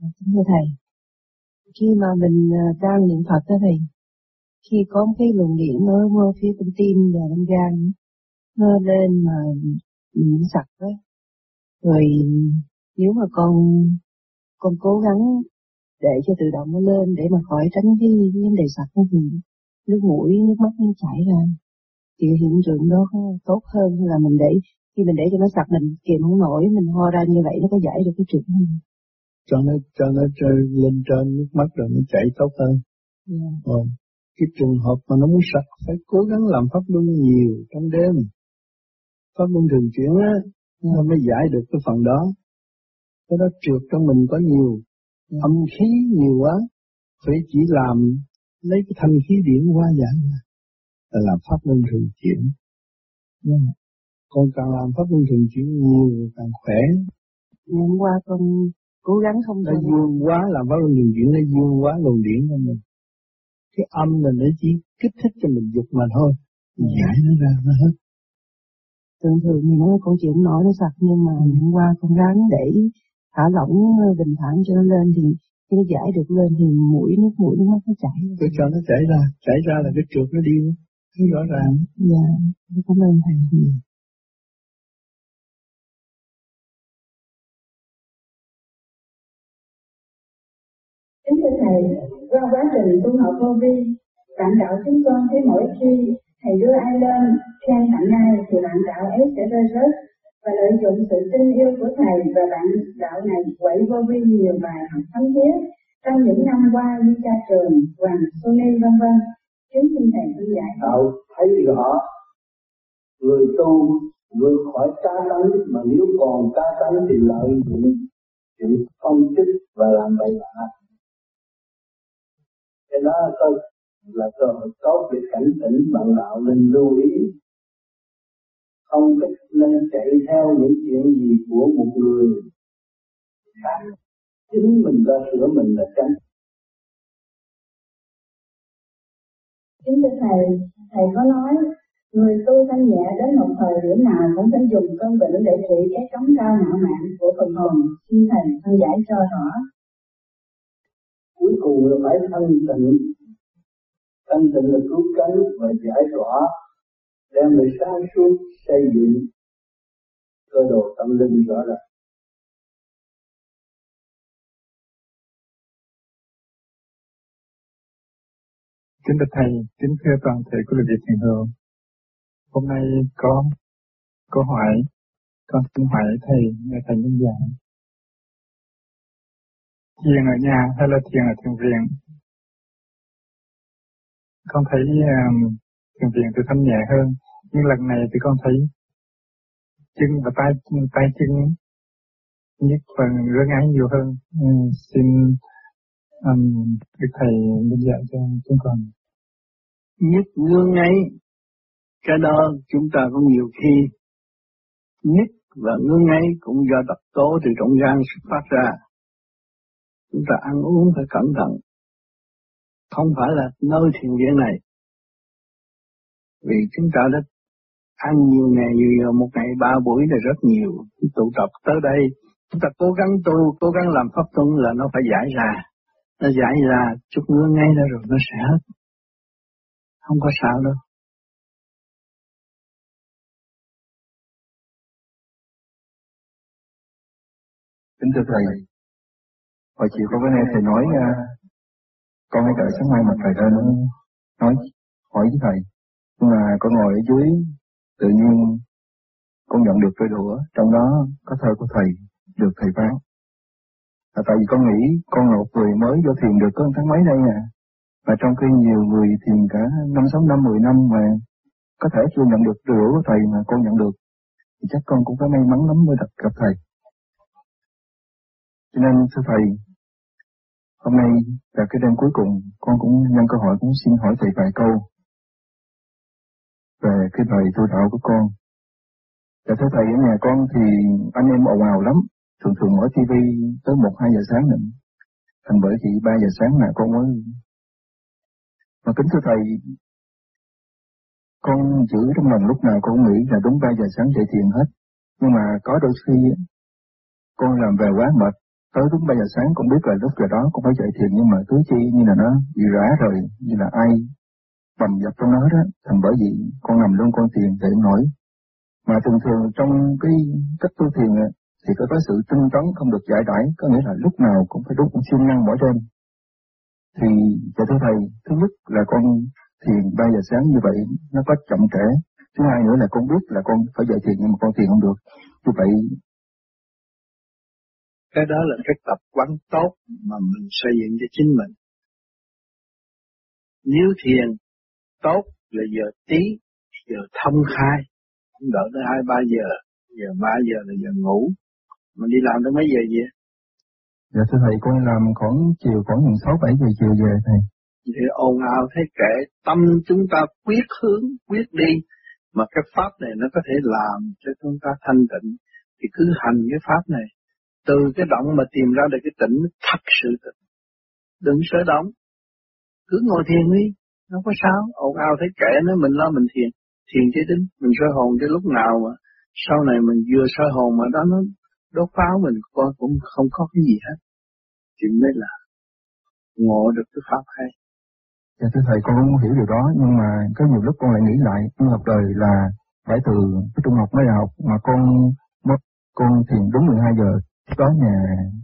Dạ, kính thưa Thầy, khi mà mình ờ, đang niệm Phật đó Thầy, khi có một cái luồng điện ở mơ phía trong tim và trong gan nó lên mà ừ, mình sặc đó, rồi nếu mà con con cố gắng để cho tự động nó lên để mà khỏi tránh cái, cái vấn đề sặc thì nước mũi, nước mắt nó chảy ra. Thì hiện tượng đó tốt hơn là mình để khi mình để cho nó sặc mình kìm không nổi mình ho ra như vậy nó có giải được cái chuyện không? Cho nó cho nó lên trên nước mắt rồi nó chảy tốt hơn. Yeah. Ừ. Cái trường hợp mà nó muốn sặc phải cố gắng làm pháp luân nhiều trong đêm. Pháp luân thường chuyển á, yeah. nó mới giải được cái phần đó. Cái đó trượt trong mình có nhiều, yeah. âm khí nhiều quá, phải chỉ làm lấy cái thanh khí điển hóa giải là làm pháp luân thường chuyển. Yeah con càng làm pháp luân thường chuyển nhiều càng khỏe ngày hôm qua con cố gắng không nó dương quá làm pháp luân thường chuyển nó dương quá luồng điển của mình. Cái âm là nó chỉ kích thích cho mình dục mà thôi. Ừ. giải nó ra nó hết. Thường thường thì nó con chịu nổi nó sặc nhưng mà ừ. hôm qua con ráng để thả lỏng bình thản cho nó lên thì khi nó giải được lên thì mũi nước mũi mắt nó chảy tôi cho nó chảy ra chảy ra là cái trượt nó đi rõ ràng. Dạ cảm ơn thầy. Kính Thầy, qua quá trình tu học vô vi, bạn đạo chúng con thấy mỗi khi Thầy đưa ai lên, khen tặng ai thì bạn đạo ấy sẽ rơi rớt và lợi dụng sự tin yêu của Thầy và bạn đạo này quậy vô vi nhiều bài học thấm thiết trong những năm qua như cha trường, Hoàng Sony vân vân. Kính xin Thầy phân giải. Đạo thấy rõ người tu vượt khỏi cá tánh mà nếu còn cá tánh thì lợi dụng chuyện phong chức và làm bậy bạ cái đó có là cơ hội tốt để cảnh tỉnh bạn đạo nên lưu ý. Không nên chạy theo những chuyện gì của một người. Khác chính mình ra sửa mình là tránh. Kính thưa Thầy, Thầy có nói người tu thanh nhẹ đến một thời điểm nào cũng phải dùng cơn bệnh để trị cái cống cao ngạo mạn của phần hồn. Xin Thầy phân giải cho rõ cuối cùng là phải thanh tịnh. Thanh tịnh là cứu cánh và giải tỏa đem về sáng suốt xây dựng cơ đồ tâm linh rõ ràng. Kính thưa Thầy, kính thưa toàn thể của lực Việt Thiền Hương. Hôm nay có câu hỏi, con xin hỏi Thầy, nghe Thầy nhân giảng thiền ở nhà hay là thiền ở thiền viện? Con thấy um, thiền viện thì thanh nhẹ hơn nhưng lần này thì con thấy chân và tay tay chân nhất phần rớt ái nhiều hơn. Ừ, xin um, đức thầy minh dạy cho chúng con. Nhất ngưng ấy cái đó chúng ta có nhiều khi nhất và ngưng ấy cũng do độc tố từ trong gan xuất phát ra chúng ta ăn uống phải cẩn thận. Không phải là nơi thiền viện này. Vì chúng ta đã ăn nhiều ngày nhiều giờ một ngày ba buổi là rất nhiều. Tụ tập tới đây chúng ta cố gắng tu cố gắng làm pháp tuân là nó phải giải ra. Nó giải ra chút nữa ngay ra rồi nó sẽ hết. Không có sao đâu. Kính thưa Thầy, Hồi chiều con có nghe thầy nói uh, con hãy đợi sáng mai mặt thầy lên nói hỏi với thầy. Nhưng mà con ngồi ở dưới tự nhiên con nhận được đôi đũa trong đó có thơ của thầy được thầy phán. là tại vì con nghĩ con là một người mới vô thiền được có một tháng mấy đây nè. mà trong khi nhiều người thiền cả năm sáu năm, mười năm mà có thể chưa nhận được đũa của thầy mà con nhận được. Thì chắc con cũng phải may mắn lắm mới gặp thầy. Cho nên thưa thầy, Hôm nay là cái đêm cuối cùng, con cũng nhân cơ hội cũng xin hỏi thầy vài câu về cái thời tu đạo của con. Dạ thưa thầy, ở nhà con thì anh em ồn ào lắm, thường thường mở tivi tới một hai giờ sáng nữa. Thành bởi thì ba giờ sáng là con mới... Mà kính thưa thầy, con giữ trong lòng lúc nào con nghĩ là đúng ba giờ sáng dậy thiền hết. Nhưng mà có đôi khi con làm về quá mệt, tới đúng ba giờ sáng con biết là lúc giờ đó con phải dậy thiền, nhưng mà cứ chi như là nó bị rã rồi, như là ai bầm dập trong nó đó, thành bởi vì con nằm luôn con thiền dậy nổi. Mà thường thường trong cái cách tu thiền thì có cái sự tinh tấn không được giải đãi, có nghĩa là lúc nào cũng phải đốt siêng năng mỗi đêm thì cho thưa thầy thứ nhất là con thiền ba giờ sáng như vậy nó có chậm trễ, thứ hai nữa là con biết là con phải dậy thiền nhưng mà con thiền không được. Như vậy cái đó là cái tập quán tốt mà mình xây dựng cho chính mình. Nếu thiền tốt là giờ tí giờ thông khai. Không đợi tới hai ba giờ giờ ba giờ là giờ ngủ. Mình đi làm tới mấy giờ vậy? Dạ thưa thầy con làm khoảng chiều khoảng sáu bảy giờ chiều về thầy. Thì ồn ào thế kệ tâm chúng ta quyết hướng quyết đi. Mà cái pháp này nó có thể làm cho chúng ta thanh tịnh. Thì cứ hành cái pháp này từ cái động mà tìm ra được cái tỉnh thật sự tỉnh đừng sợ động. Cứ ngồi thiền đi. Nó có sao? Ồn ào thấy kệ nó mình lo mình thiền. Thiền chế tính. Mình soi hồn cái lúc nào mà sau này mình vừa soi hồn mà đó nó đốt pháo mình coi cũng không có cái gì hết. Thì mới là ngộ được cái pháp hay. Dạ thưa thầy, con cũng hiểu điều đó, nhưng mà có nhiều lúc con lại nghĩ lại con học đời là phải từ, cái trung học mới học, mà con mất, con thiền đúng 12 giờ có nhà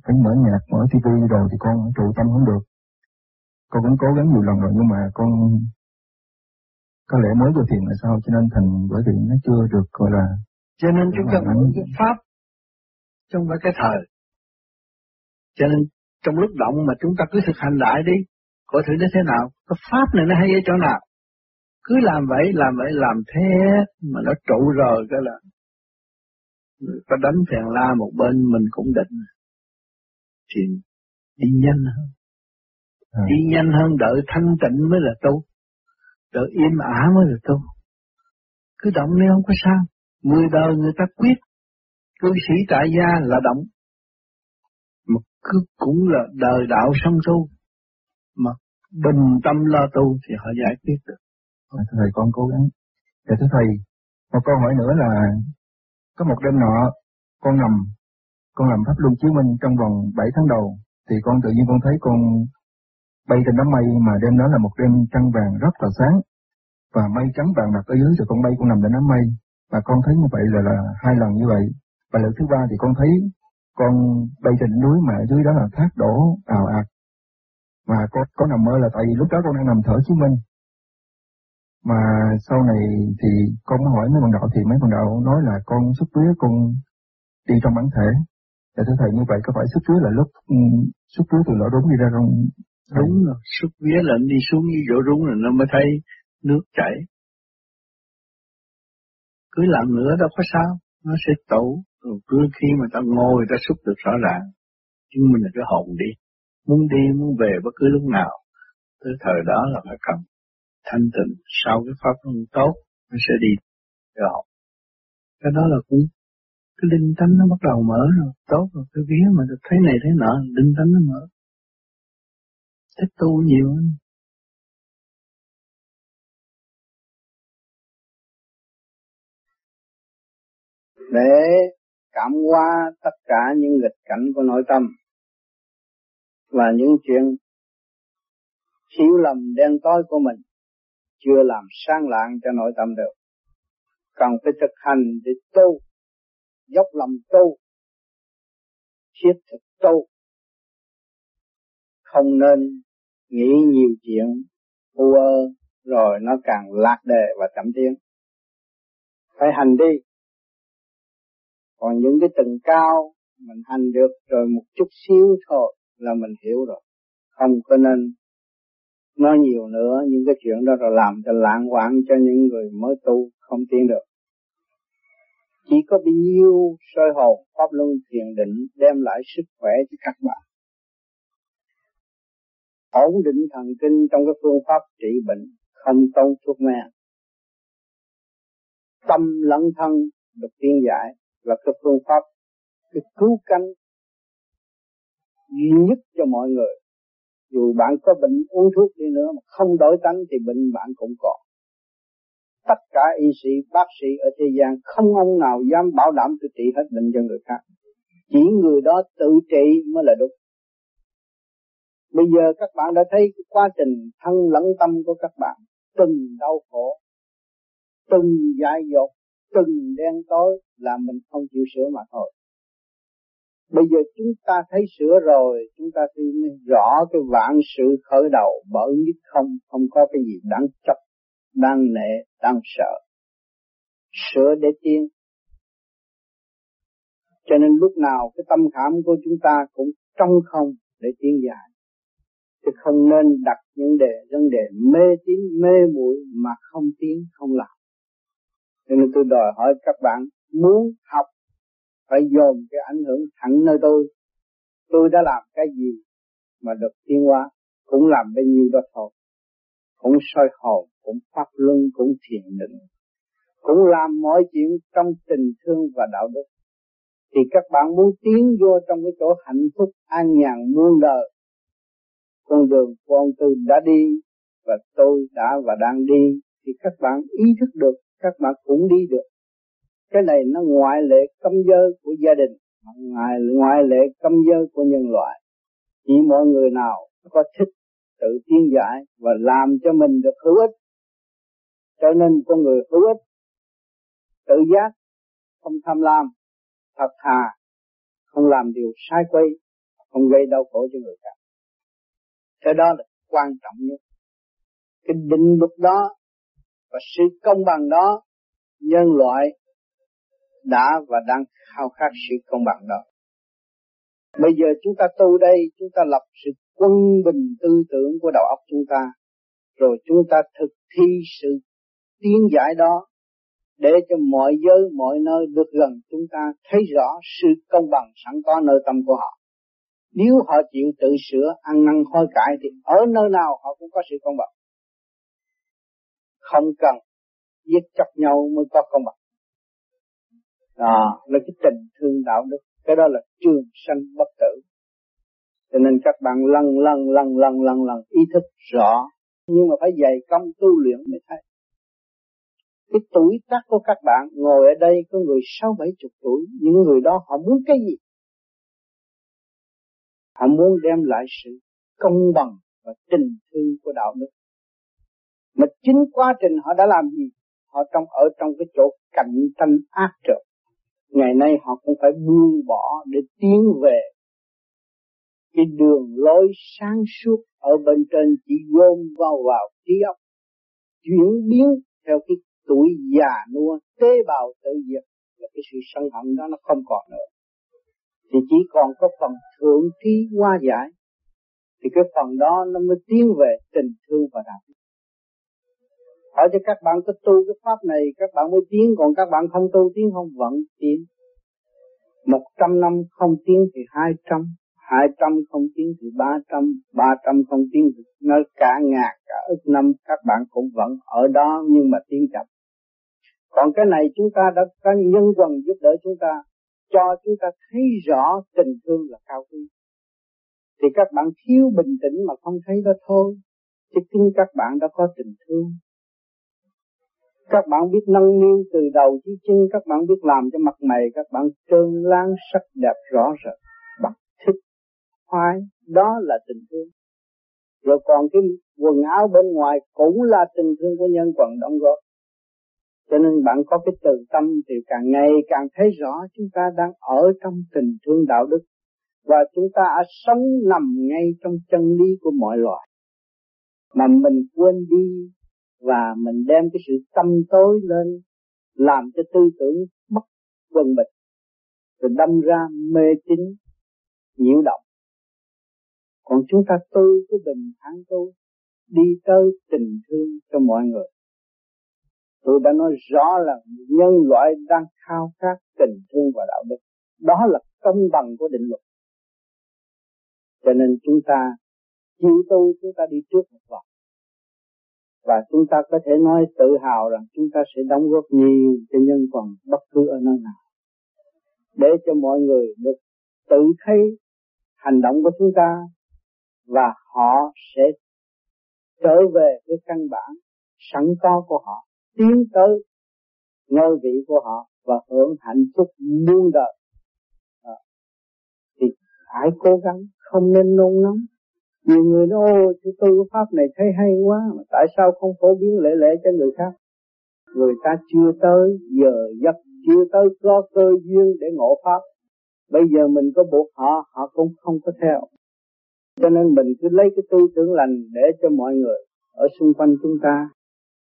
phải mở nhạc mở TV rồi thì con trụ tâm không được. Con cũng cố gắng nhiều lần rồi nhưng mà con có lẽ mới vô thiền là sao cho nên thành bởi vì nó chưa được gọi là cho nên chúng ta muốn pháp trong phải cái thời. Cho nên trong lúc động mà chúng ta cứ thực hành lại đi coi thử nó thế nào? Cái pháp này nó hay ở chỗ nào? Cứ làm vậy làm vậy làm thế mà nó trụ rồi cái là có đánh phèn la một bên mình cũng định thì đi nhanh hơn à. đi nhanh hơn đợi thanh tịnh mới là tu đợi im ả mới là tu cứ động đi không có sao người đời người ta quyết cư sĩ tại gia là động mà cứ cũng là đời đạo song tu mà bình tâm lo tu thì họ giải quyết được. À, thầy con cố gắng. Dạ thưa thầy, một câu hỏi nữa là có một đêm nọ con nằm, con làm pháp luân chiếu minh trong vòng 7 tháng đầu. Thì con tự nhiên con thấy con bay trên đám mây mà đêm đó là một đêm trăng vàng rất là sáng. Và mây trắng vàng đặt ở dưới rồi con bay con nằm trên đám mây. Và con thấy như vậy là là hai lần như vậy. Và lần thứ ba thì con thấy con bay trên núi mà ở dưới đó là thác đổ ào ạt. Và có có nằm mơ là tại vì lúc đó con đang nằm thở chiếu minh mà sau này thì con mới hỏi mấy bạn đạo thì mấy bạn đạo nói là con xuất vía con đi trong bản thể. Để thưa thầy, như vậy có phải xuất vía là lúc ừ, xuất vía từ lỗ đúng đi ra không? Đúng rồi xuất vía là đi xuống như lỗ đúng rồi nó mới thấy nước chảy. Cứ làm nữa đâu có sao, nó sẽ tẩu rồi cứ khi mà ta ngồi ta xúc được rõ ràng. Chứng mình là cái hồn đi. Muốn đi, muốn về bất cứ lúc nào, tới thời đó là phải cầm thanh tịnh sau cái pháp luân tốt, nó sẽ đi rồi cái đó là cũng, cái linh tánh nó bắt đầu mở rồi, tốt rồi, cái vía mà được thấy này thấy nọ, linh tánh nó mở. Thích tu nhiều hơn. Để cảm qua tất cả những nghịch cảnh của nội tâm và những chuyện hiểu lầm đen tối của mình chưa làm sang lạng cho nội tâm được. Cần phải thực hành để tu, dốc lòng tu, thiết thực tu. Không nên nghĩ nhiều chuyện u ơ rồi nó càng lạc đề và chậm tiến. Phải hành đi. Còn những cái tầng cao mình hành được rồi một chút xíu thôi là mình hiểu rồi không có nên nói nhiều nữa, những cái chuyện đó rồi làm cho lãng quảng cho những người mới tu không tiến được. Chỉ có bao nhiêu soi hồn, pháp luân thiền định đem lại sức khỏe cho các bạn. Ổn định thần kinh trong cái phương pháp trị bệnh, không tốn thuốc men. Tâm lẫn thân được tiên giải là cái phương pháp, cái cứu cánh duy nhất cho mọi người dù bạn có bệnh uống thuốc đi nữa mà không đổi tánh thì bệnh bạn cũng còn. Tất cả y sĩ, bác sĩ ở thế gian, không ông nào dám bảo đảm tôi trị hết bệnh cho người khác. Chỉ người đó tự trị mới là đúng. Bây giờ các bạn đã thấy quá trình thân lẫn tâm của các bạn từng đau khổ, từng dại dột, từng đen tối là mình không chịu sửa mà thôi bây giờ chúng ta thấy sửa rồi, chúng ta thấy rõ cái vạn sự khởi đầu, bởi nhất không không có cái gì đáng chấp, đáng nệ đáng sợ. Sửa để tiên. Cho nên lúc nào cái tâm khảm của chúng ta cũng trong không để tiến dài chứ không nên đặt những đề, vấn đề mê tín, mê muội mà không tiến, không làm. Cho nên tôi đòi hỏi các bạn muốn học phải dồn cái ảnh hưởng thẳng nơi tôi. Tôi đã làm cái gì mà được tiến hóa, cũng làm bấy nhiêu đó thôi. Cũng soi hồn, cũng pháp luân, cũng thiền định, cũng làm mọi chuyện trong tình thương và đạo đức. Thì các bạn muốn tiến vô trong cái chỗ hạnh phúc, an nhàn, muôn đời, con đường của ông Tư đã đi và tôi đã và đang đi, thì các bạn ý thức được, các bạn cũng đi được cái này nó ngoại lệ cấm giới của gia đình, ngoại ngoại lệ cấm giới của nhân loại. Chỉ mọi người nào có thích tự tiến giải và làm cho mình được hữu ích. Cho nên con người hữu ích, tự giác, không tham lam, thật thà, không làm điều sai quay không gây đau khổ cho người khác. Cái đó là quan trọng nhất. Cái định luật đó và sự công bằng đó, nhân loại đã và đang khao khát sự công bằng đó. Bây giờ chúng ta tu đây, chúng ta lập sự quân bình tư tưởng của đầu óc chúng ta, rồi chúng ta thực thi sự tiến giải đó để cho mọi giới, mọi nơi được gần chúng ta thấy rõ sự công bằng sẵn có nơi tâm của họ. Nếu họ chịu tự sửa, ăn năn hối cải thì ở nơi nào họ cũng có sự công bằng. Không cần giết chóc nhau mới có công bằng đó, là cái tình thương đạo đức. Cái đó là trường sanh bất tử. Cho nên các bạn lần lần lần lần lần lần ý thức rõ. Nhưng mà phải dày công tu luyện mới thấy. Cái tuổi tác của các bạn, ngồi ở đây có người sáu bảy chục tuổi, những người đó họ muốn cái gì? Họ muốn đem lại sự công bằng và tình thương của đạo đức. Mà chính quá trình họ đã làm gì? Họ trong, ở trong cái chỗ cạnh tranh ác trượt ngày nay họ cũng phải buông bỏ để tiến về cái đường lối sáng suốt ở bên trên chỉ gom vào vào trí óc chuyển biến theo cái tuổi già nua, tế bào tự diệt. Là cái sự sân hận đó nó không còn nữa. Thì chỉ còn có phần thượng trí hoa giải. Thì cái phần đó nó mới tiến về tình thương và đạo đức hỏi cho các bạn có tu cái pháp này, các bạn mới tiến, còn các bạn không tu tiến không, vẫn tiến. Một trăm năm không tiến thì hai trăm hai trăm không tiến thì ba trăm ba trăm không tiến thì nó cả ngàn cả ức năm, các bạn cũng vẫn ở đó nhưng mà tiến chậm. Còn cái này chúng ta đã có nhân quần giúp đỡ chúng ta, cho chúng ta thấy rõ tình thương là cao quý. Thì các bạn thiếu bình tĩnh mà không thấy đó thôi, chứ chính các bạn đã có tình thương các bạn biết nâng niu từ đầu chí chân, các bạn biết làm cho mặt mày, các bạn trơn láng sắc đẹp rõ rệt. Bạn thích khoái đó là tình thương. Rồi còn cái quần áo bên ngoài cũng là tình thương của nhân quần đóng góp. Cho nên bạn có cái từ tâm thì càng ngày càng thấy rõ chúng ta đang ở trong tình thương đạo đức. Và chúng ta sống nằm ngay trong chân lý của mọi loài. Mà mình quên đi và mình đem cái sự tâm tối lên, làm cho tư tưởng bất quân bình rồi đâm ra mê tín, nhiễu động. Còn chúng ta tư cái bình thản tu, đi tới tình thương cho mọi người. Tôi đã nói rõ là nhân loại đang khao khát tình thương và đạo đức. Đó là công bằng của định luật. Cho nên chúng ta, chịu tu, chúng ta đi trước một vòng và chúng ta có thể nói tự hào rằng chúng ta sẽ đóng góp nhiều cho nhân quần bất cứ ở nơi nào. Để cho mọi người được tự thấy hành động của chúng ta và họ sẽ trở về với căn bản sẵn có của họ tiến tới ngôi vị của họ và hưởng hạnh phúc muôn đời. À, phải cố gắng không nên nôn nóng nhiều người nói ô chú tu pháp này thấy hay quá, mà tại sao không phổ biến lễ lễ cho người khác? Người ta chưa tới, giờ giấc chưa tới, có cơ duyên để ngộ pháp. Bây giờ mình có buộc họ họ cũng không có theo. Cho nên mình cứ lấy cái tư tưởng lành để cho mọi người ở xung quanh chúng ta.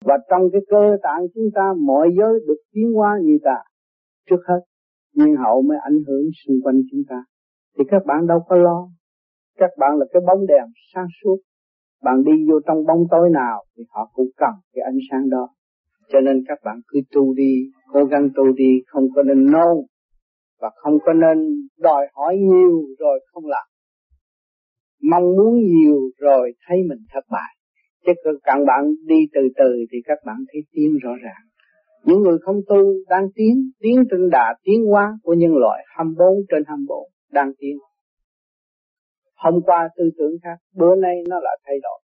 Và trong cái cơ tạng chúng ta, mọi giới được tiến hóa như ta, trước hết nhiên hậu mới ảnh hưởng xung quanh chúng ta. Thì các bạn đâu có lo các bạn là cái bóng đèn sáng suốt. Bạn đi vô trong bóng tối nào thì họ cũng cần cái ánh sáng đó. Cho nên các bạn cứ tu đi, cố gắng tu đi, không có nên nôn và không có nên đòi hỏi nhiều rồi không làm. Mong muốn nhiều rồi thấy mình thất bại. Chứ các bạn đi từ từ thì các bạn thấy tiến rõ ràng. Những người không tu đang tiến tiến trên đà tiến hóa của nhân loại 24 trên 24 đang tiến hôm qua tư tưởng khác. Bữa nay nó lại thay đổi.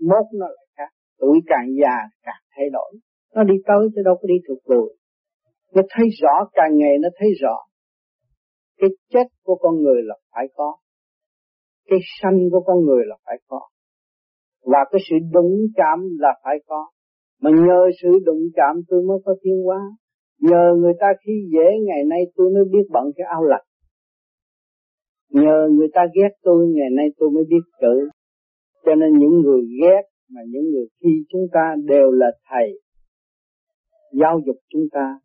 Mốt nó lại khác. Tuổi càng già càng thay đổi. Nó đi tới chứ đâu có đi thuộc lùi nó thấy rõ, càng ngày nó thấy rõ. Cái chết của con người là phải có. Cái sanh của con người là phải có. Và cái sự đụng chạm là phải có. Mà nhờ sự đụng chạm tôi mới có thiên hóa. Nhờ người ta khi dễ, ngày nay tôi mới biết bận cái ao lạnh nhờ người ta ghét tôi, ngày nay tôi mới biết chữ. Cho nên những người ghét mà những người khi chúng ta đều là thầy giáo dục chúng ta,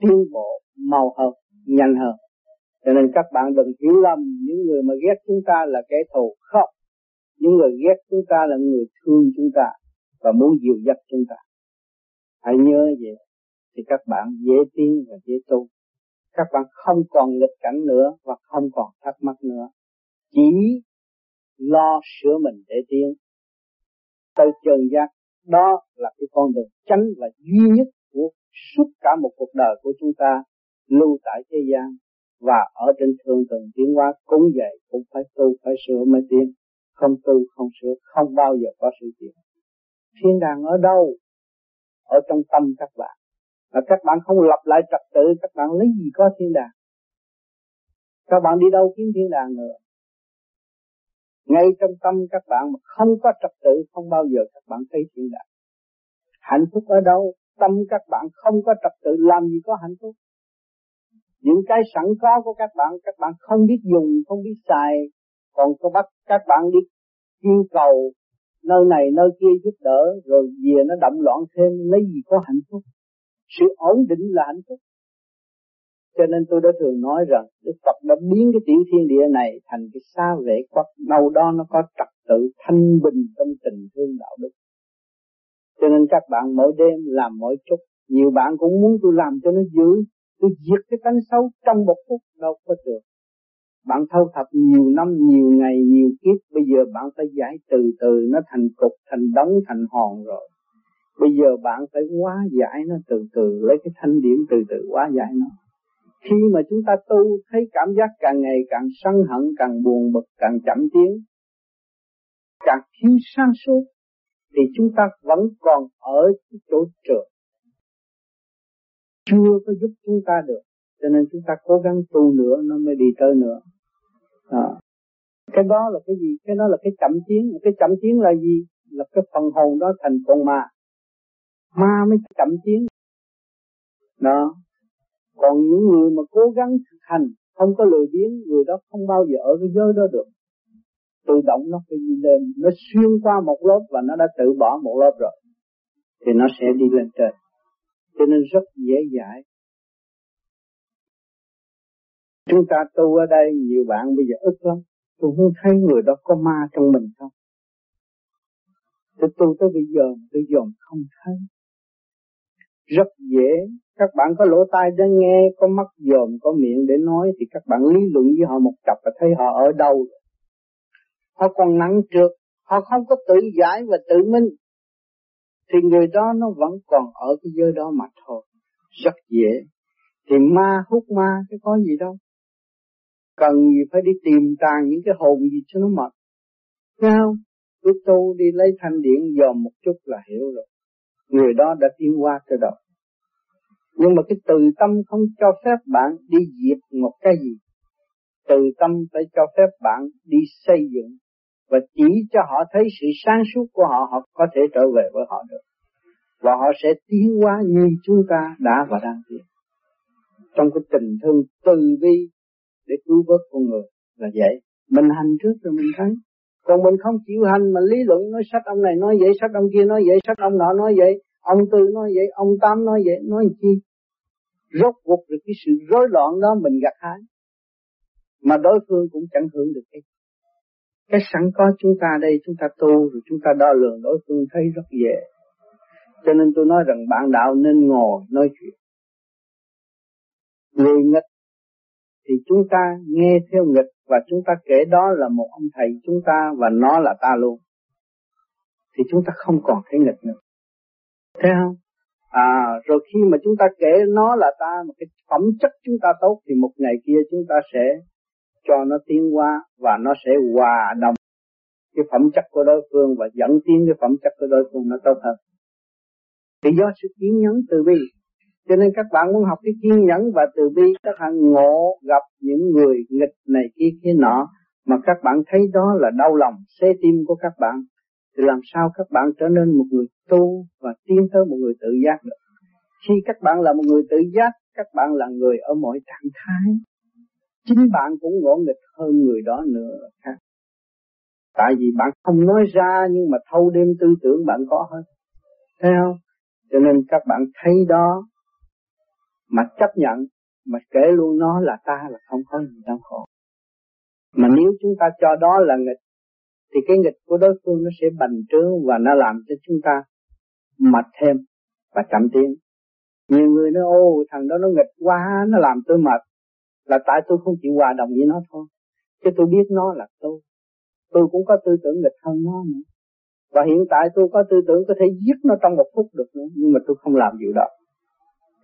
tiến bộ mau hơn nhanh hơn. Cho nên các bạn đừng hiểu lầm, những người mà ghét chúng ta là kẻ thù. Không. Những người ghét chúng ta là người thương chúng ta và muốn dìu dắt chúng ta. Hãy nhớ vậy thì các bạn dễ tin và dễ tu các bạn không còn nghịch cảnh nữa và không còn thắc mắc nữa. Chỉ lo sửa mình để tiến. Tới chân giác, đó là cái con đường chánh và duy nhất của suốt cả một cuộc đời của chúng ta, lưu tại thế gian và ở trên thường tầng tiến hóa cũng vậy, cũng phải tu, phải sửa mới tiến. Không tu, không sửa, không bao giờ có sự tiến. Thiên đàng ở đâu? Ở trong tâm các bạn và các bạn không lập lại trật tự, các bạn lấy gì có thiên đàng? Các bạn đi đâu kiếm thiên đàng nữa? Ngay trong tâm các bạn mà không có trật tự, không bao giờ các bạn thấy thiên đàng. Hạnh phúc ở đâu? Tâm các bạn không có trật tự, làm gì có hạnh phúc? Những cái sẵn có của các bạn các bạn không biết dùng, không biết xài. Còn có bắt các bạn đi yêu cầu, nơi này, nơi kia giúp đỡ, rồi về nó đậm loạn thêm, lấy gì có hạnh phúc? Sự ổn định là hạnh phúc. Cho nên tôi đã thường nói rằng, Đức Phật đã biến cái tiểu thiên địa này thành cái xa vệ quốc đâu đó nó có trật tự thanh bình trong tình thương đạo đức. Cho nên các bạn mỗi đêm làm mỗi chút. Nhiều bạn cũng muốn tôi làm cho nó dữ tôi diệt cái tánh xấu trong một phút, đâu có được. Bạn thâu thập nhiều năm, nhiều ngày, nhiều kiếp, bây giờ bạn phải giải từ từ. Nó thành cục, thành đống, thành hòn rồi bây giờ bạn phải hóa giải nó từ từ, lấy cái thanh điển từ từ hóa giải nó. Khi mà chúng ta tu, thấy cảm giác càng ngày càng sân hận, càng buồn bực, càng chậm tiến, càng thiếu sáng suốt, thì chúng ta vẫn còn ở cái chỗ trượt. chưa có giúp chúng ta được, cho nên chúng ta cố gắng tu nữa, nó mới đi tới nữa. À. cái đó là cái gì? Cái đó là cái chậm tiến. Cái chậm tiến là gì? Là cái phần hồn đó thành con ma ma mới chậm tiến. Đó. Còn những người mà cố gắng thực hành, không có lười biếng, người đó không bao giờ ở cái giới đó được. Tự động nó phải đi lên. Nó xuyên qua một lớp và nó đã tự bỏ một lớp rồi. Thì nó sẽ đi lên trên. Cho nên rất dễ dãi. Chúng ta tu ở đây, nhiều bạn bây giờ ức lắm. Tôi không thấy người đó có ma trong mình không? Tôi tu tới bây giờ, tôi dòm không thấy rất dễ. Các bạn có lỗ tai để nghe, có mắt dòm, có miệng để nói, thì các bạn lý luận với họ một cặp và thấy họ ở đâu. Họ còn nặng trượt, họ không có tự giải và tự minh. Thì người đó nó vẫn còn ở cái giới đó mà thôi. Rất dễ. Thì ma, hút ma, cái có gì đâu. Cần gì phải đi tìm tàng những cái hồn gì cho nó mệt. Sao cứ tu đi lấy thanh điện dòm một chút là hiểu rồi người đó đã tiến qua tới đâu? Nhưng mà cái từ tâm không cho phép bạn đi diệt một cái gì. Từ tâm phải cho phép bạn đi xây dựng và chỉ cho họ thấy sự sáng suốt của họ họ có thể trở về với họ được. Và họ sẽ tiến hóa như chúng ta đã và đang tiến. Trong cái tình thương từ bi để cứu vớt con người là vậy. Mình hành trước rồi mình thấy còn mình không chịu hành mà lý luận, nói sách ông này nói vậy, sách ông kia nói vậy, sách ông nọ nói vậy, ông tư nói vậy, ông tám nói vậy, nói chi? Rốt cuộc được cái sự rối loạn đó mình gặt hái, mà đối phương cũng chẳng hưởng được cái. Cái sẵn có chúng ta đây, chúng ta tu, rồi chúng ta đo lường đối phương thấy rất dễ. Cho nên tôi nói rằng bạn đạo nên ngồi nói chuyện. Người nghịch thì chúng ta nghe theo nghịch và chúng ta kể đó là một ông thầy chúng ta và nó là ta luôn. Thì chúng ta không còn thấy nghịch nữa. Thấy không? À rồi khi mà chúng ta kể nó là ta, một cái phẩm chất chúng ta tốt, thì một ngày kia chúng ta sẽ cho nó tiến qua và nó sẽ hòa đồng cái phẩm chất của đối phương và dẫn tiến cái phẩm chất của đối phương nó tốt hơn. Thì do sự kiên nhẫn từ bi cho nên các bạn muốn học cái kiên nhẫn và từ bi, các bạn ngộ gặp những người nghịch này kia kia nọ, mà các bạn thấy đó là đau lòng xé tim của các bạn, thì làm sao các bạn trở nên một người tu và tiến tới một người tự giác được? Khi các bạn là một người tự giác, các bạn là người ở mọi trạng thái. Chính bạn cũng ngộ nghịch hơn người đó nữa khác. Tại vì bạn không nói ra, nhưng mà thâu đêm tư tưởng bạn có hết. Thấy không? Cho nên các bạn thấy đó mà chấp nhận, mà kể luôn nó là ta là không có gì đau khổ. Mà nếu chúng ta cho đó là nghịch, thì cái nghịch của đối phương nó sẽ bành trướng và nó làm cho chúng ta mệt thêm và chậm tiến. Nhiều người nói, ô, thằng đó nó nghịch quá, nó làm tôi mệt. Là tại tôi không chịu hòa đồng với nó thôi. Chứ tôi biết nó là tôi. Tôi cũng có tư tưởng nghịch hơn nó nữa. Và hiện tại tôi có tư tưởng có thể giết nó trong một phút được nữa, nhưng mà tôi không làm điều đó.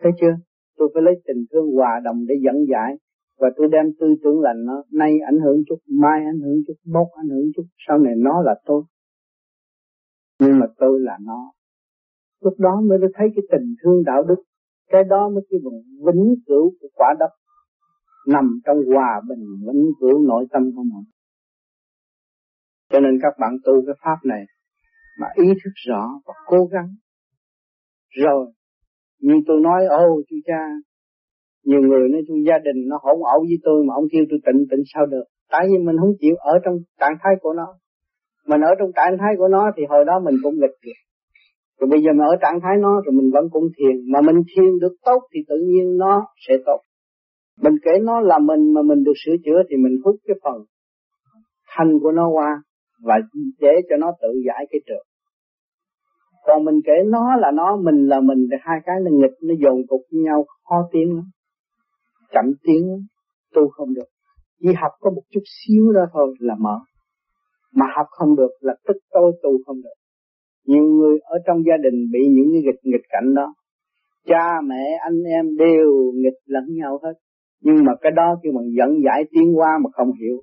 Thấy chưa? Tôi phải lấy tình thương hòa đồng để dẫn giải và tôi đem tư tưởng lành nó nay ảnh hưởng chút, mai ảnh hưởng chút, mốt ảnh hưởng chút, sau này nó là tôi. Nhưng mà tôi là nó. Lúc đó mới thấy cái tình thương đạo đức, cái đó mới cái vùng vĩnh cửu của quả đất nằm trong hòa bình vĩnh cửu nội tâm của mình. Cho nên các bạn tu cái pháp này mà ý thức rõ và cố gắng. Rồi như tôi nói ô chú cha, nhiều người nói tôi gia đình nó hỗn ẩu với tôi mà ông kêu tôi tịnh tịnh sao được? Tại vì mình không chịu ở trong trạng thái của nó. Mình ở trong trạng thái của nó thì hồi đó mình cũng nghịch kìa rồi bây giờ mình ở trạng thái nó rồi mình vẫn cũng thiền. Mà mình thiền được tốt thì tự nhiên nó sẽ tốt. Mình kể nó là mình mà mình được sửa chữa thì mình hút cái phần thanh của nó qua và để cho nó tự giải cái trường còn mình kể nó là nó, mình là mình, thì hai cái là nghịch, nó dồn cục với nhau, khó tiến lắm. Chậm tiến tu không được. Chỉ học có một chút xíu đó thôi là mở. Mà học không được là tức tôi tu không được. Nhiều người ở trong gia đình bị những cái nghịch nghịch cảnh đó. Cha, mẹ, anh em đều nghịch lẫn nhau hết. Nhưng mà cái đó khi mà dẫn giải tiến qua mà không hiểu.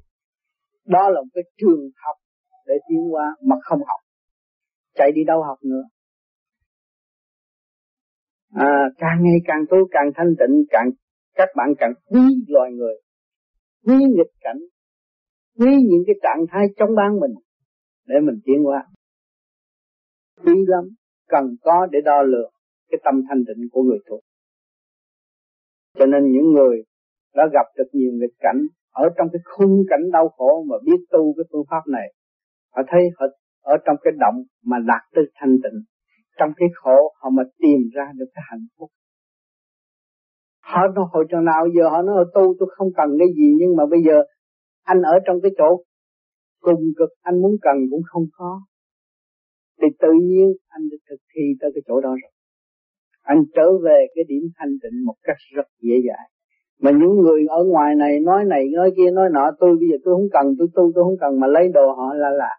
Đó là một cái trường học để tiến qua mà không học chạy đi đâu học nữa. À, càng ngày càng tu càng thanh tịnh càng các bạn càng quý loài người quý nghịch cảnh quý những cái trạng thái trong ban mình để mình tiến qua quý lắm cần có để đo lường cái tâm thanh tịnh của người tu. Cho nên những người đã gặp được nhiều nghịch cảnh ở trong cái khung cảnh đau khổ mà biết tu cái phương pháp này họ thấy họ ở trong cái động mà đạt tới thanh tịnh. Trong cái khổ họ mà tìm ra được cái hạnh phúc. Họ nói, hồi chỗ nào giờ họ nói tu tôi không cần cái gì, nhưng mà bây giờ anh ở trong cái chỗ cùng cực, anh muốn cần cũng không có. Thì tự nhiên anh được thực thi tới cái chỗ đó rồi. Anh trở về cái điểm thanh tịnh một cách rất dễ dàng. Mà những người ở ngoài này nói này, nói kia, nói nọ, tôi, bây giờ tôi không cần, tôi tu tôi không cần. Mà lấy đồ họ là là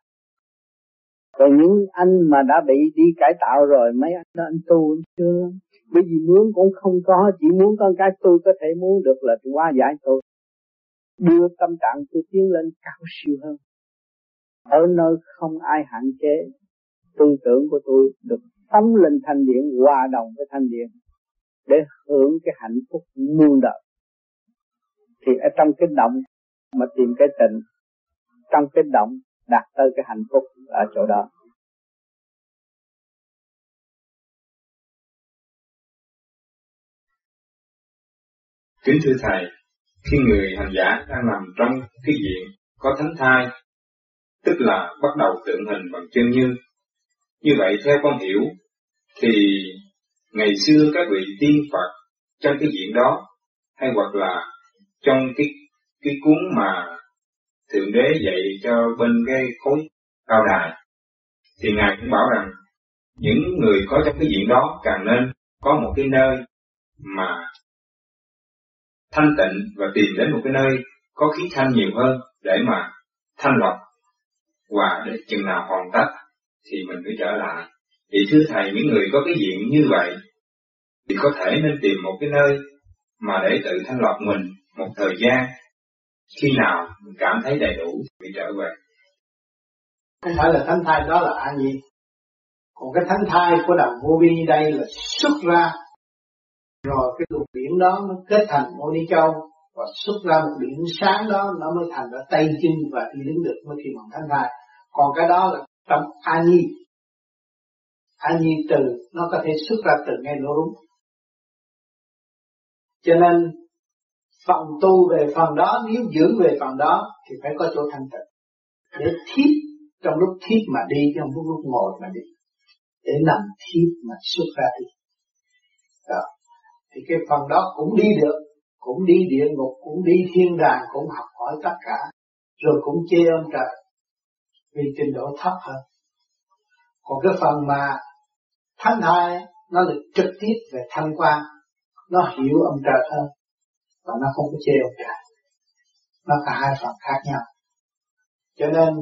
còn những anh mà đã bị đi cải tạo rồi, mấy anh đó anh tu chưa. Bởi vì muốn cũng không có, chỉ muốn con cái tôi có thể muốn được là qua giải tôi. Đưa tâm trạng tôi tiến lên cao siêu hơn. Ở nơi không ai hạn chế, tư tưởng của tôi được phóng lên thanh điện hòa đồng với thanh điện để hưởng cái hạnh phúc muôn đời. Thì ở trong cái động mà tìm cái tịnh, trong cái động đạt tới cái hạnh phúc ở chỗ đó Kính thưa Thầy, khi người hành giả đang nằm trong cái diện có thánh thai, tức là bắt đầu tượng hình bằng chân như. Như vậy theo con hiểu, thì ngày xưa các vị tiên Phật trong cái diện đó, hay hoặc là trong cái cái cuốn mà Thượng Đế dạy cho bên cái khối cao đài, thì Ngài cũng bảo rằng những người có trong cái diện đó càng nên có một cái nơi mà thanh tịnh và tìm đến một cái nơi có khí thanh nhiều hơn để mà thanh lọc và để chừng nào hoàn tất thì mình mới trở lại. Thì thưa Thầy, những người có cái diện như vậy thì có thể nên tìm một cái nơi mà để tự thanh lọc mình một thời gian khi nào mình cảm thấy đầy đủ thì trở về. Không phải là thánh thai đó là an nhiên. Còn cái thánh thai của đàn vô vi đây là xuất ra. Rồi cái luồng biển đó nó kết thành mô ni châu. Và xuất ra một biển sáng đó, nó mới thành ra tay chân và đi đứng được mới khi bằng thánh thai. Còn cái đó là trong a nhi. A nhi từ, nó có thể xuất ra từ ngay lỗ đúng cho nên phần tu về phần đó, nếu giữ về phần đó, thì phải có chỗ thanh tịnh. Để thiếp, trong lúc thiếp mà đi trong lúc lúc ngồi mà đi. Để nằm thiếp mà xuất ra đi. Đó. Thì cái phần đó cũng đi được, cũng đi địa ngục, cũng đi thiên đàng, cũng học hỏi tất cả. Rồi cũng chê ông trời, vì trình độ thấp hơn. Còn cái phần mà thánh thai, nó được trực tiếp về thanh quan, nó hiểu ông trời hơn và nó không có chê ông nó cả hai phần khác nhau. Cho nên,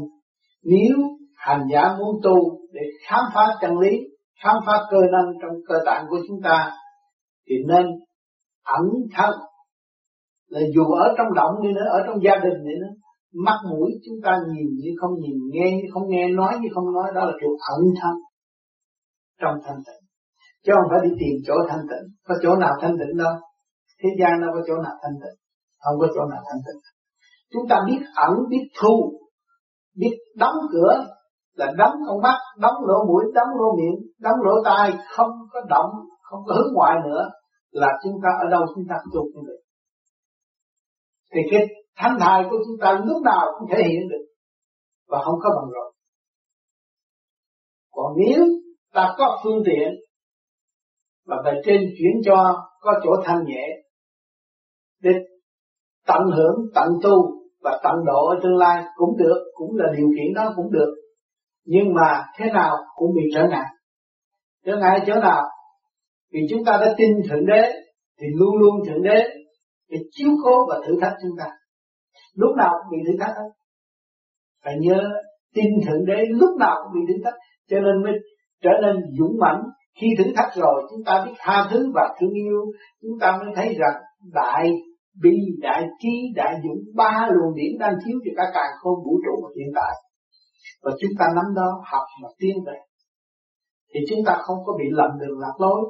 nếu hành giả muốn tu để khám phá chân lý, khám phá cơ năng trong cơ tạng của chúng ta, thì nên ẩn thân. Là dù ở trong động đi nữa, ở trong gia đình đi nữa, mắt mũi chúng ta nhìn như không nhìn, nghe như không nghe, nói như không nói, đó là kiểu ẩn thân trong thanh tịnh. Chứ không phải đi tìm chỗ thanh tịnh. Có chỗ nào thanh tịnh đâu thế gian đâu có chỗ nào thanh tịnh không có chỗ nào thanh tịnh chúng ta biết ẩn, biết thu, biết đóng cửa là đóng con mắt, đóng lỗ mũi, đóng lỗ miệng, đóng lỗ tai, không có động, không có hướng ngoại nữa, là chúng ta ở đâu chúng ta tu cũng được. Thì cái thanh thai của chúng ta lúc nào cũng thể hiện được, và không có bằng rồi. Còn nếu ta có phương tiện và bề trên chuyển cho có chỗ thanh nhẹ để tận hưởng, tận tu và tận độ ở tương lai cũng được, cũng là điều kiện đó cũng được. Nhưng mà thế nào cũng bị trở ngại. Trở ngại chỗ nào? Vì chúng ta đã tin thượng đế thì luôn luôn thượng đế để chiếu cố và thử thách chúng ta. Lúc nào cũng bị thử thách hết. Phải nhớ, tin thượng đế lúc nào cũng bị thử thách, cho nên mới trở nên dũng mãnh. Khi thử thách rồi, chúng ta biết tha thứ và thương yêu. Chúng ta mới thấy rằng đại bi, đại trí, đại dũng, ba luồng điển đang chiếu cho cả càng khôn vũ trụ hiện tại. Và chúng ta nắm đó, học mà tiến về. Thì chúng ta không có bị lầm đường lạc lối.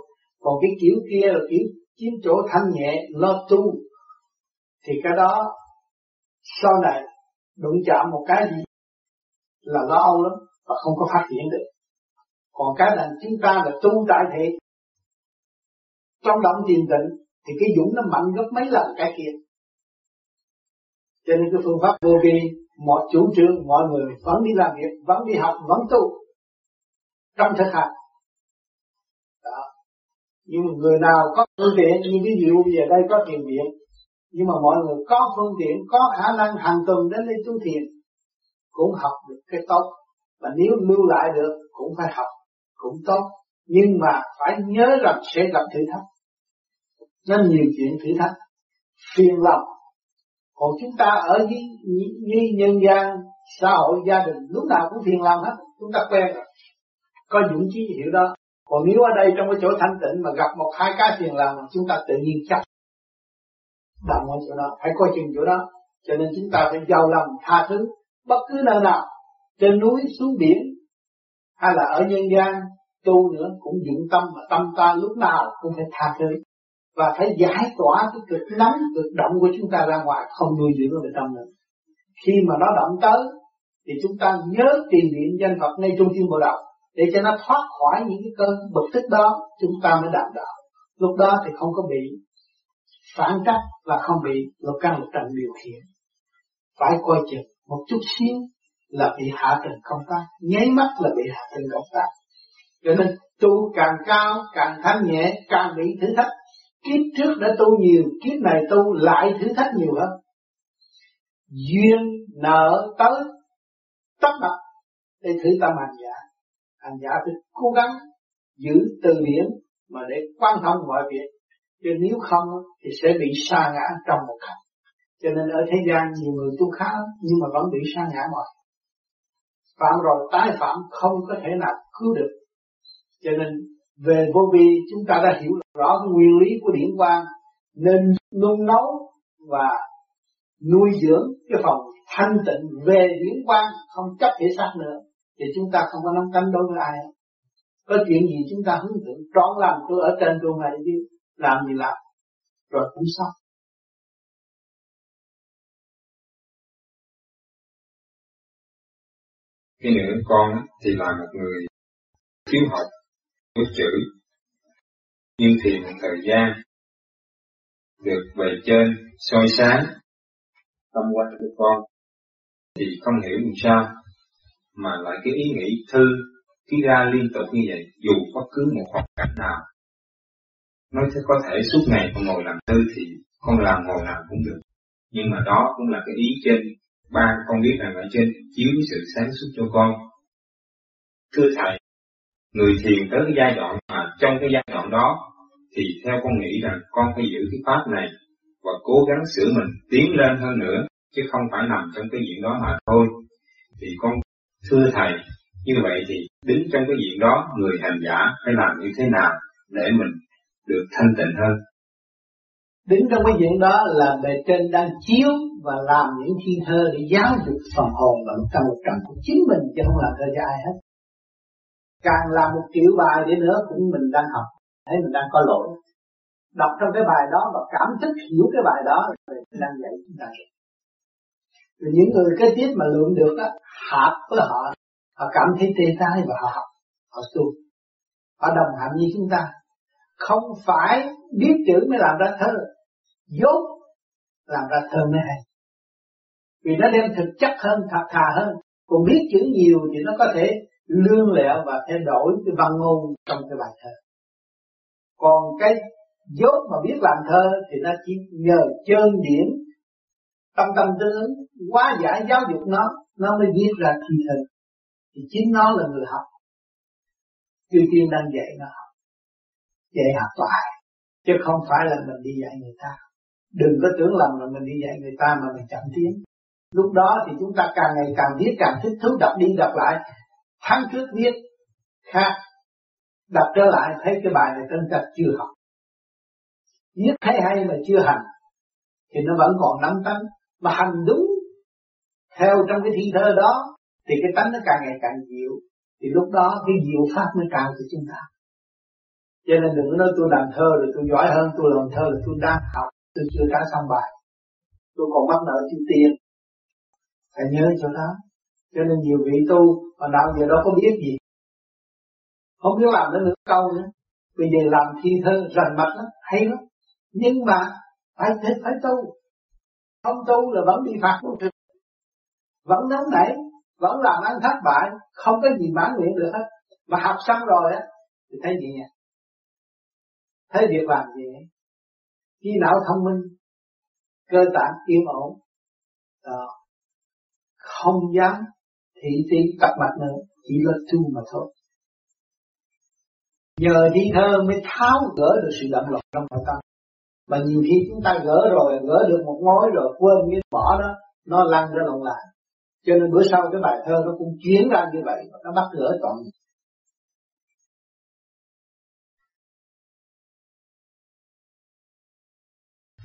Còn cái kiểu kia là kiểu chiếm chỗ thanh nhẹ, lo tu. Thì cái đó, sau này, đụng chạm một cái gì là lo âu lắm và không có phát triển được. Còn cái là chúng ta là tu tại thể. Trong động thiền định thì cái dũng nó mạnh gấp mấy lần cái kia. Cho nên cái phương pháp vô vi, mọi chủ trương, mọi người vẫn đi làm việc, vẫn đi học, vẫn tu trong thực hành. Đó. Nhưng mà người nào có phương tiện, như ví dụ bây giờ đây có thiền viện, nhưng mà mọi người có phương tiện, có khả năng hàng tuần đến đây tu thiền, cũng học được cái tốt. Và nếu lưu lại được, cũng phải học, cũng tốt. Nhưng mà phải nhớ rằng sẽ gặp thử thách nên nhiều chuyện thử thách. Phiền lòng. Còn chúng ta ở với, với nhân gian xã hội gia đình lúc nào cũng phiền lòng hết. Chúng ta quen rồi. Có dũng chí hiểu đó. Còn nếu ở đây trong cái chỗ thanh tịnh mà gặp một hai cái phiền lòng chúng ta tự nhiên chấp. Đồng ở chỗ đó. Phải coi chừng chỗ đó. Cho nên chúng ta phải giàu lòng tha thứ. Bất cứ nơi nào. Trên núi xuống biển. Hay là ở nhân gian tu nữa cũng dụng tâm mà tâm ta lúc nào cũng phải tha thứ và phải giải tỏa cái cực nóng, cực động của chúng ta ra ngoài, không nuôi dưỡng ở bên trong nữa. Khi mà nó động tới, thì chúng ta nhớ tiền niệm danh Phật ngay trung tâm bộ đầu để cho nó thoát khỏi những cái cơn bực tức đó, chúng ta mới đạt đạo. Lúc đó thì không có bị phản trắc và không bị lục căn lục trần điều khiển. Phải coi chừng một chút xíu là bị hạ trần công tác, nháy mắt là bị hạ trần công tác. Cho nên tu càng cao, càng thanh nhẹ, càng bị thử thách kiếp trước đã tu nhiều, kiếp này tu lại thử thách nhiều hơn. Duyên nợ tới tất bật để thử tâm hành giả. Hành giả phải cố gắng giữ từ điển mà để quan thông mọi việc. Chứ nếu không thì sẽ bị sa ngã trong một khắc. Cho nên ở thế gian nhiều người tu khá, nhưng mà vẫn bị sa ngã mọi phạm rồi tái phạm không có thể nào cứu được. Cho nên về vô vi, chúng ta đã hiểu rõ cái nguyên lý của điển quang, nên nung nấu và nuôi dưỡng cái phòng thanh tịnh về điển quang không chấp thể xác nữa, thì chúng ta không có nắm cánh đối với ai. Có chuyện gì chúng ta hướng thượng, trọn làm tôi ở trên tôi này đi, làm gì làm, rồi cũng xong. Cái nữ con thì là một người thiếu học biết chữ. Nhưng thì một thời gian được về trên soi sáng tâm quan của con, thì không hiểu làm sao mà lại cái ý nghĩ thư cứ ra liên tục như vậy, dù bất cứ một hoàn cảnh nào. Nói thế có thể suốt ngày con ngồi làm thư thì con làm ngồi làm cũng được. Nhưng mà đó cũng là cái ý trên, ba con biết rằng ở trên chiếu sự sáng suốt cho con. Thưa thầy người thiền tới cái giai đoạn mà trong cái giai đoạn đó, thì theo con nghĩ rằng con phải giữ cái pháp này và cố gắng sửa mình tiến lên hơn nữa, chứ không phải nằm trong cái diện đó mà thôi. Thì con thưa thầy, như vậy thì đứng trong cái diện đó, người hành giả phải làm như thế nào để mình được thanh tịnh hơn? Đứng trong cái diện đó là bề trên đang chiếu và làm những thiên thơ để giáo dục phần hồn lẫn tâm lực trần của chính mình, chứ không làm thơ cho ai hết càng làm một triệu bài để nữa cũng mình đang học, thấy mình đang có lỗi. Đọc trong cái bài đó và cảm thức hiểu cái bài đó rồi đang dạy chúng ta rồi những người kế tiếp mà lượng được á hợp với họ họ cảm thấy tê tái và họ học, họ tu họ đồng hành như chúng ta. Không phải biết chữ mới làm ra thơ, dốt làm ra thơ mới hay. Vì nó đem thực chất hơn, thật thà hơn. Còn biết chữ nhiều thì nó có thể lương lẹo và thay đổi cái văn ngôn trong cái bài thơ. Còn cái dốt mà biết làm thơ thì nó chỉ nhờ chân điển tâm tâm tương ứng quá giải giáo dục nó nó mới viết ra thi thơ. Thì chính nó là người học. Chư tiên đang dạy nó học dạy học lại chứ không phải là mình đi dạy người ta. Đừng có tưởng lầm là mình đi dạy người ta mà mình chậm tiến. Lúc đó thì chúng ta càng ngày càng biết, càng thích thú đọc đi đọc lại tháng trước viết khác đọc trở lại, thấy cái bài này tân tập chưa học viết thấy hay mà chưa hành, thì nó vẫn còn nắm tánh, mà hành đúng theo trong cái thi thơ đó, thì cái tánh nó càng ngày càng dịu thì lúc đó cái diệu pháp mới cao cho chúng ta. Cho nên đừng có nói tôi làm thơ rồi tôi giỏi hơn, tôi làm thơ là tôi đang học, tôi chưa trả xong bài. Tôi còn mắc nợ chữ tiền. Phải nhớ chỗ đó cho nên nhiều vị tu mà đạo giờ đâu có biết gì? Không biết làm nó nữa câu nữa. Bây giờ làm thi thơ rành mạch lắm, hay lắm. Nhưng mà phải thích, phải tu. Không tu là vẫn bị phạt vô trực vẫn nóng nảy, vẫn làm ăn thất bại, không có gì mãn nguyện được hết. Mà học xong rồi á, thì thấy gì nhỉ? Thấy việc làm gì khi não thông minh, cơ tạng yên ổn. Đó. không dám thị tí tập mặt nữa chỉ là tu mà thôi. Nhờ thi thơ mới tháo gỡ được sự động loạn trong nội tâm. Mà nhiều khi chúng ta gỡ rồi gỡ được một mối rồi quên cái bỏ đó nó lăn ra lộn lại. Cho nên bữa sau cái bài thơ nó cũng chuyển ra như vậy nó bắt gỡ toàn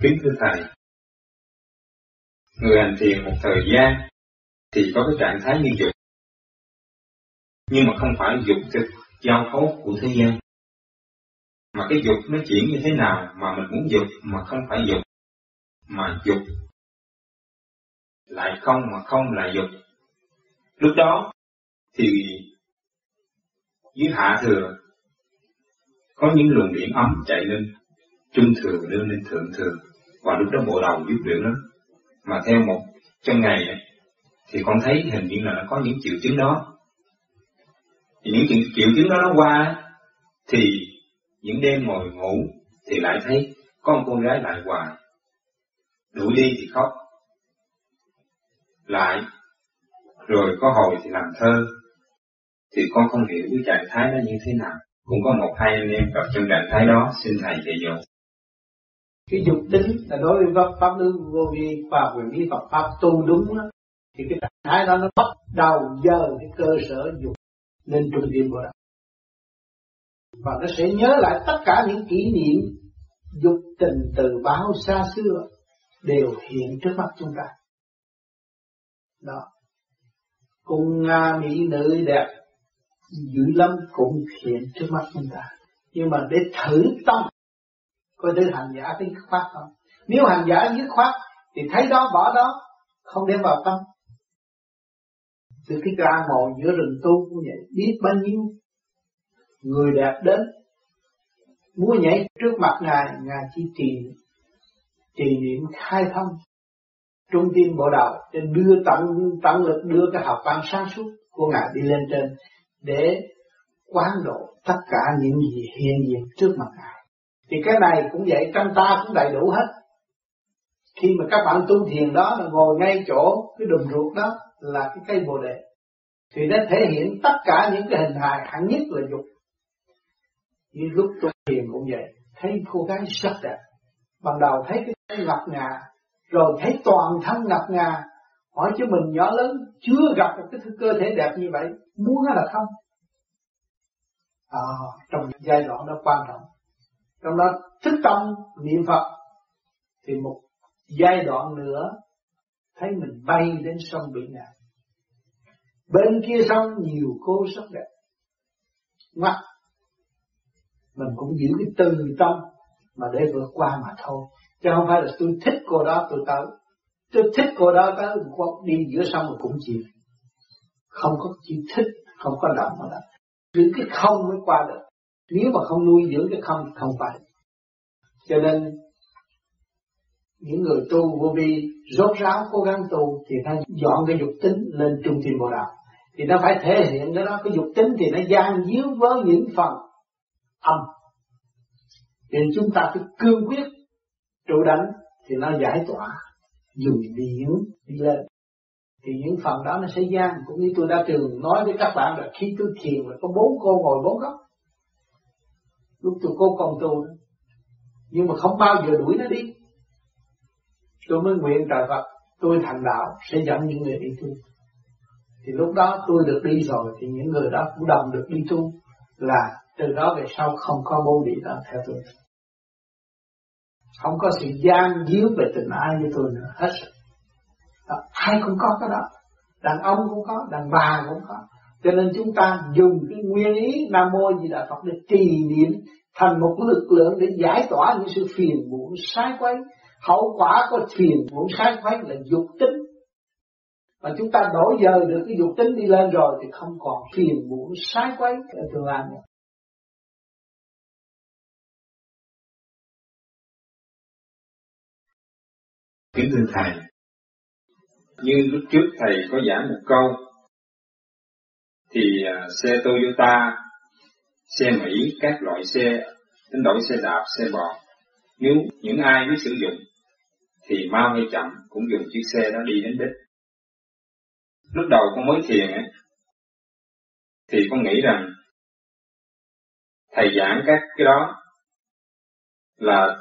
Kính thưa Thầy, người hành thiền một thời gian thì có cái trạng thái như dục, nhưng mà không phải dục thực giao cấu của thế gian. Mà cái dục nó chuyển như thế nào mà mình muốn dục mà không phải dục, mà dục lại không mà không là dục. Lúc đó thì dưới hạ thừa có những luồng điện ấm chạy lên, trung thừa đưa lên thượng thừa, và lúc đó bộ đầu giúp luyện lắm. Mà theo một trong ngày thì con thấy hình như là nó có những triệu chứng đó. Thì những triệu chứng đó nó qua thì những đêm ngồi ngủ thì lại thấy có một con gái lại hoài. Đuổi đi thì khóc. Lại, rồi có hồi thì làm thơ. Thì con không hiểu cái trạng thái đó như thế nào. Cũng có một hai anh em gặp trong trạng thái đó, xin thầy dạy dỗ. Cái dục tính là đối với pháp, pháp lý vô vi và quyền lý Phật pháp tu đúng đó. Thì cái trạng thái đó nó bắt đầu giờ cái cơ sở dục lên trung tâm bộ đạo. Và nó sẽ nhớ lại tất cả những kỷ niệm dục tình từ bao xa xưa đều hiện trước mắt chúng ta. Đó. Cùng nga, mỹ, nữ, đẹp, dữ lắm cũng hiện trước mắt chúng ta. Nhưng mà để thử tâm coi thể hành giả tính khoát không? Nếu hành giả dứt khoát thì thấy đó, bỏ đó, không đem vào tâm từ cái ca ngồi giữa rừng tu cũng vậy biết bao nhiêu người đẹp đến. Muốn nhảy trước mặt ngài ngài chỉ trì trì niệm khai thông. Trung tim bộ đầu để đưa tận tận lực đưa cái học văn sáng suốt của ngài đi lên trên để quán độ tất cả những gì hiện diện trước mặt ngài. Thì cái này cũng vậy, trong ta cũng đầy đủ hết. Khi mà các bạn tu thiền đó là ngồi ngay chỗ cái đùm ruột đó là cái cây bồ đề thì nó thể hiện tất cả những cái hình hài hạng nhất là dục. Như lúc tôi thiền cũng vậy thấy cô gái rất đẹp. Ban đầu thấy cái ngập ngà rồi thấy toàn thân ngập ngà. Hỏi chứ mình nhỏ lớn chưa gặp một cái cơ thể đẹp như vậy muốn hay là không? À, trong giai đoạn đó quan trọng. Trong đó thức tâm niệm phật thì một giai đoạn nữa thấy mình bay đến sông bị nào bên kia sông nhiều cô sắc đẹp. Ngoắt. Mình cũng giữ cái từ tâm mà để vượt qua mà thôi. Chứ không phải là tôi thích cô đó, tôi tới. Tôi thích cô đó tới đi giữa sông mà cũng chịu. Không có chịu thích, không có động mà đó giữ cái không mới qua được. Nếu mà không nuôi dưỡng cái không thì không phải cho nên những người tu vô vi rốt ráo cố gắng tu thì ta dọn cái dục tính lên trung tâm bộ đạo thì nó phải thể hiện cái đó, cái dục tính thì nó gian díu với những phần âm. Nên chúng ta phải cương quyết trụ đánh thì nó giải tỏa. Dùng điện đi lên, thì những phần đó nó sẽ gian. Cũng như tôi đã từng nói với các bạn là khi tôi thiền là có bốn cô ngồi bốn góc. Lúc tôi cô còn tu nhưng mà không bao giờ đuổi nó đi tôi mới nguyện trời Phật tôi thành đạo sẽ dẫn những người đi tu. Thì lúc đó tôi được đi rồi thì những người đó cũng đồng được đi tu. Là từ đó về sau không có bố bị đó theo tôi. Không có sự gian díu về tình ai như tôi nữa hết đó, ai cũng có cái đó. Đàn ông cũng có đàn bà cũng có. Cho nên chúng ta dùng cái nguyên ý nam mô di đà phật để trì niệm thành một lực lượng để giải tỏa những sự phiền muộn sai quấy hậu quả của thiền muộn sai khoái là dục tính. Mà chúng ta đổi giờ được cái dục tính đi lên rồi thì không còn phiền muộn sai quấy ở tương lai nữa. Kính thưa Thầy, như lúc trước Thầy có giảng một câu, thì à, xe Toyota, xe Mỹ, các loại xe, đánh đổi xe đạp, xe bò, nếu những ai biết sử dụng, thì mau hay chậm cũng dùng chiếc xe đó đi đến đích. Lúc đầu con mới thiền ấy, thì con nghĩ rằng thầy giảng các cái đó là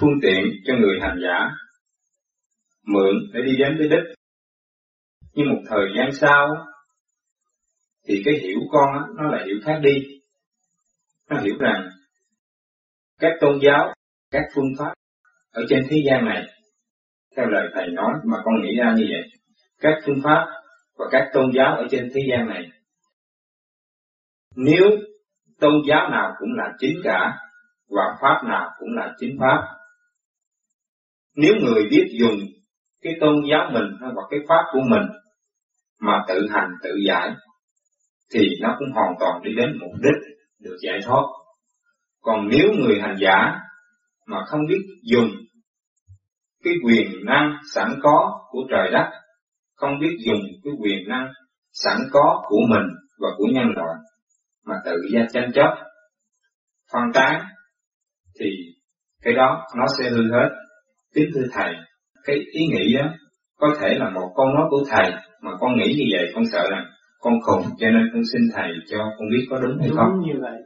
phương tiện cho người hành giả mượn để đi đến với đích. Nhưng một thời gian sau, thì cái hiểu con nó lại hiểu khác đi. Nó hiểu rằng các tôn giáo, các phương pháp ở trên thế gian này, theo lời Thầy nói mà con nghĩ ra như vậy, các phương pháp và các tôn giáo ở trên thế gian này, nếu tôn giáo nào cũng là chính cả, và pháp nào cũng là chính pháp, nếu người biết dùng cái tôn giáo mình hoặc cái pháp của mình mà tự hành tự giải thì nó cũng hoàn toàn đi đến mục đích được giải thoát. Còn nếu người hành giả mà không biết dùng cái quyền năng sẵn có của trời đất, không biết dùng cái quyền năng sẵn có của mình và của nhân loại mà tự ra tranh chấp, phân tán thì cái đó nó sẽ hư hết. Kính thưa thầy, cái ý nghĩ đó có thể là một câu nói của thầy mà con nghĩ như vậy con sợ rằng con khùng cho nên con xin thầy cho con biết có đúng hay đúng không. như vậy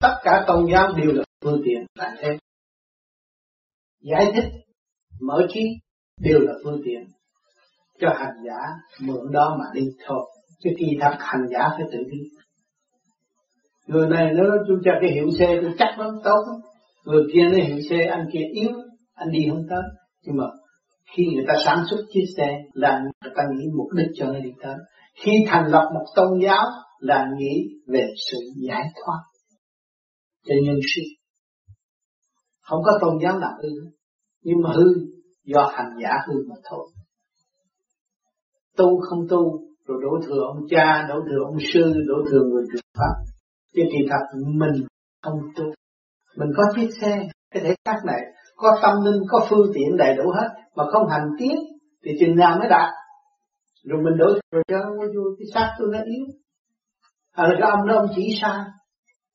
tất cả tôn giáo đều là phương tiện tại thế giải thích mở trí đều là phương tiện cho hành giả mượn đó mà đi thôi. Chứ kỳ thật hành giả phải tự đi. Người này nó nói ta cái hiệu xe tôi chắc lắm, tốt lắm. Người kia nó hiệu xe anh kia yếu, anh đi không tới. Nhưng mà khi người ta sản xuất chiếc xe là người ta nghĩ mục đích cho nó đi tới. Khi thành lập một tôn giáo là nghĩ về sự giải thoát cho nhân sinh. Không có tôn giáo nào ư nhưng mà hư do hành giả hư mà thôi. Tu không tu rồi đổ thừa ông cha đổ thừa ông sư đổ thừa người truyền pháp. Chứ kỳ thật mình không tu. Mình có chiếc xe cái thể xác này có tâm linh có phương tiện đầy đủ hết mà không hành tiến thì chừng nào mới đạt. Rồi mình đổ thừa cho cái xác tôi nó yếu. À là cái ông đó ông chỉ sai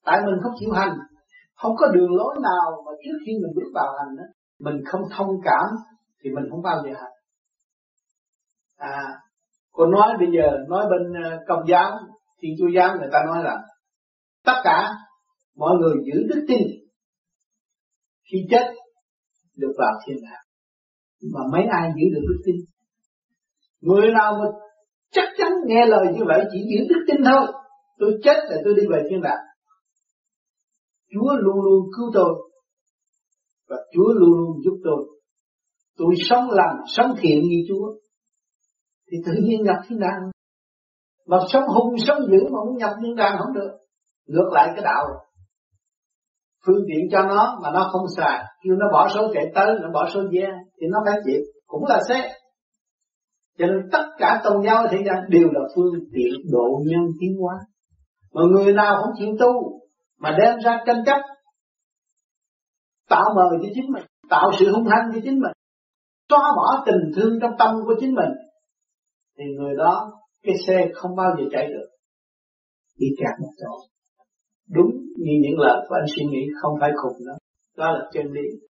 tại mình không chịu hành. Không có đường lối nào mà trước khi mình bước vào hành đó, mình không thông cảm thì mình không bao giờ hạnh à cô nói bây giờ, nói bên ờ, công giáo, thiên chúa giáo người ta nói là tất cả mọi người giữ đức tin khi chết được vào thiên đàng mà mấy ai giữ được đức tin? Người nào mà chắc chắn nghe lời như vậy chỉ giữ đức tin thôi. Tôi chết là tôi đi về thiên đàng Chúa luôn luôn cứu tôi và Chúa luôn luôn giúp tôi. Tôi sống lành, sống thiện như Chúa thì tự nhiên nhập thiên đàng. Mà sống hung, sống dữ mà muốn nhập thiên đàng không được. Ngược lại cái đạo phương tiện cho nó mà nó không xài kêu nó bỏ số chạy tới nó bỏ số ve thì nó phải chịu cũng là xe cho nên tất cả tôn giáo thế gian đều là phương tiện độ nhân tiến hóa mà người nào không chịu tu mà đem ra tranh chấp tạo mờ cho chính mình, tạo sự hung hăng cho chính mình, xóa bỏ tình thương trong tâm của chính mình, thì người đó, cái xe không bao giờ chạy được. Đi kẹt một chỗ. Đúng như những lời của anh suy nghĩ, không phải khùng đó đó là chân lý.